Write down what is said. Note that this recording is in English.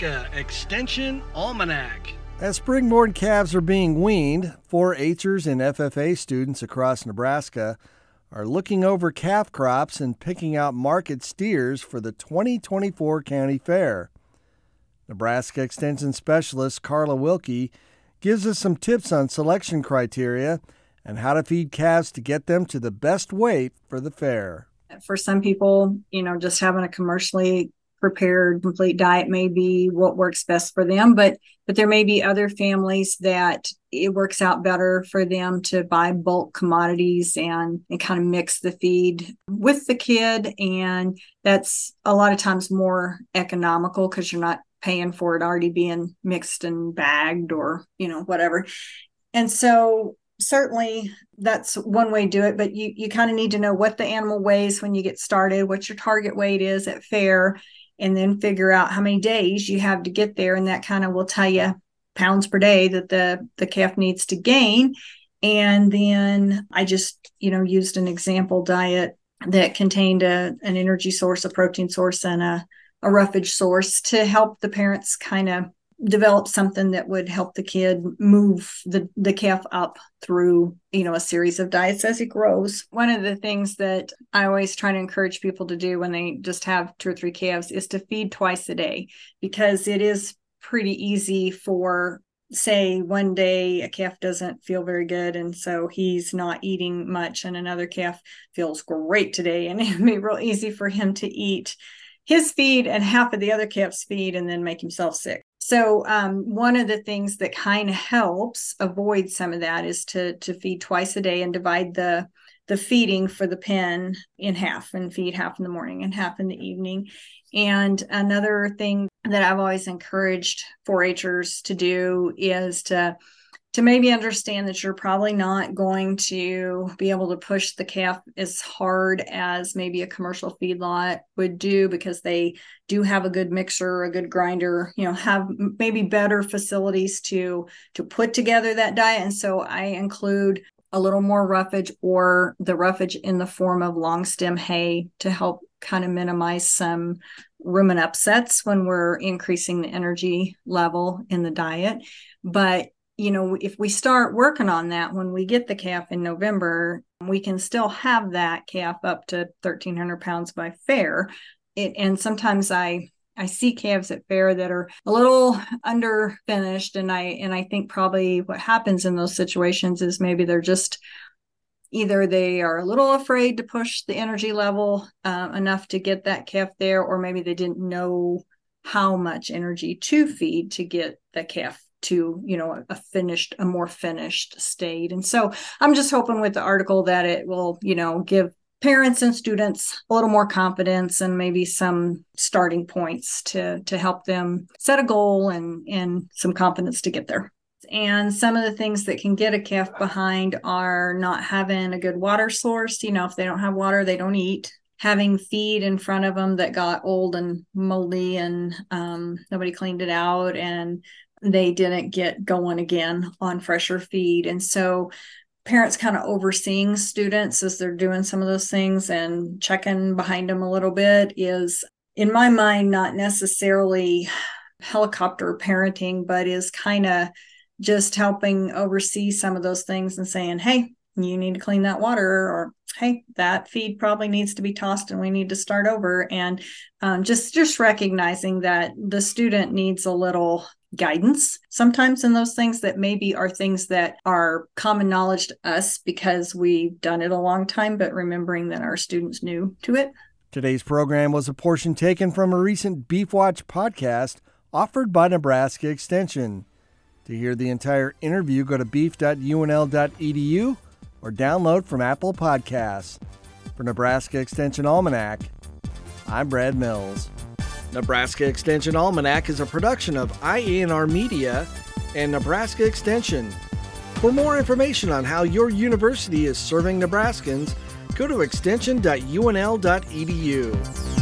Nebraska Extension Almanac. As springborn calves are being weaned, 4 Hers and FFA students across Nebraska are looking over calf crops and picking out market steers for the 2024 County Fair. Nebraska Extension Specialist Karla Wilke gives us some tips on selection criteria and how to feed calves to get them to the best weight for the fair. For some people, you know, just having a commercially prepared complete diet may be what works best for them but but there may be other families that it works out better for them to buy bulk commodities and and kind of mix the feed with the kid and that's a lot of times more economical because you're not paying for it already being mixed and bagged or you know whatever. And so certainly that's one way to do it but you you kind of need to know what the animal weighs when you get started what your target weight is at fair and then figure out how many days you have to get there and that kind of will tell you pounds per day that the the calf needs to gain. And then i just you know used an example diet that contained a, an energy source a protein source and a, a roughage source to help the parents kind of develop something that would help the kid move the, the calf up through you know a series of diets as it grows. One of the things that i always try to encourage people to do when they just have two or three calves is to feed twice a day because it is pretty easy for say one day a calf doesn't feel very good and so he's not eating much and another calf feels great today and it'd be real easy for him to eat his feed and half of the other calf's feed and then make himself sick so um, one of the things that kind of helps avoid some of that is to to feed twice a day and divide the the feeding for the pen in half and feed half in the morning and half in the evening. And another thing that I've always encouraged 4-Hers to do is to to maybe understand that you're probably not going to be able to push the calf as hard as maybe a commercial feedlot would do because they do have a good mixer a good grinder you know have maybe better facilities to to put together that diet. And so i include a little more roughage or the roughage in the form of long stem hay to help kind of minimize some rumen upsets when we're increasing the energy level in the diet. But you know, if we start working on that when we get the calf in November, we can still have that calf up to 1300 pounds by fair. It, and sometimes I I see calves at fair that are a little under finished, and I and I think probably what happens in those situations is maybe they're just either they are a little afraid to push the energy level uh, enough to get that calf there, or maybe they didn't know how much energy to feed to get the calf to you know a finished a more finished state. And so i'm just hoping with the article that it will you know give parents and students a little more confidence and maybe some starting points to to help them set a goal and and some confidence to get there. And some of the things that can get a calf behind are not having a good water source. You know if they don't have water they don't eat. Having feed in front of them that got old and moldy and um, nobody cleaned it out and they didn't get going again on fresher feed. And so parents kind of overseeing students as they're doing some of those things and checking behind them a little bit is in my mind not necessarily helicopter parenting but is kind of just helping oversee some of those things and saying hey you need to clean that water or hey that feed probably needs to be tossed and we need to start over and um, just just recognizing that the student needs a little guidance sometimes in those things that maybe are things that are common knowledge to us because we've done it a long time, but remembering that our students new to it. Today's program was a portion taken from a recent Beef Watch podcast offered by Nebraska Extension. To hear the entire interview, go to beef.unl.edu or download from Apple Podcasts. For Nebraska Extension Almanac, I'm Brad Mills. Nebraska Extension Almanac is a production of IANR Media and Nebraska Extension. For more information on how your university is serving Nebraskans, go to extension.unl.edu.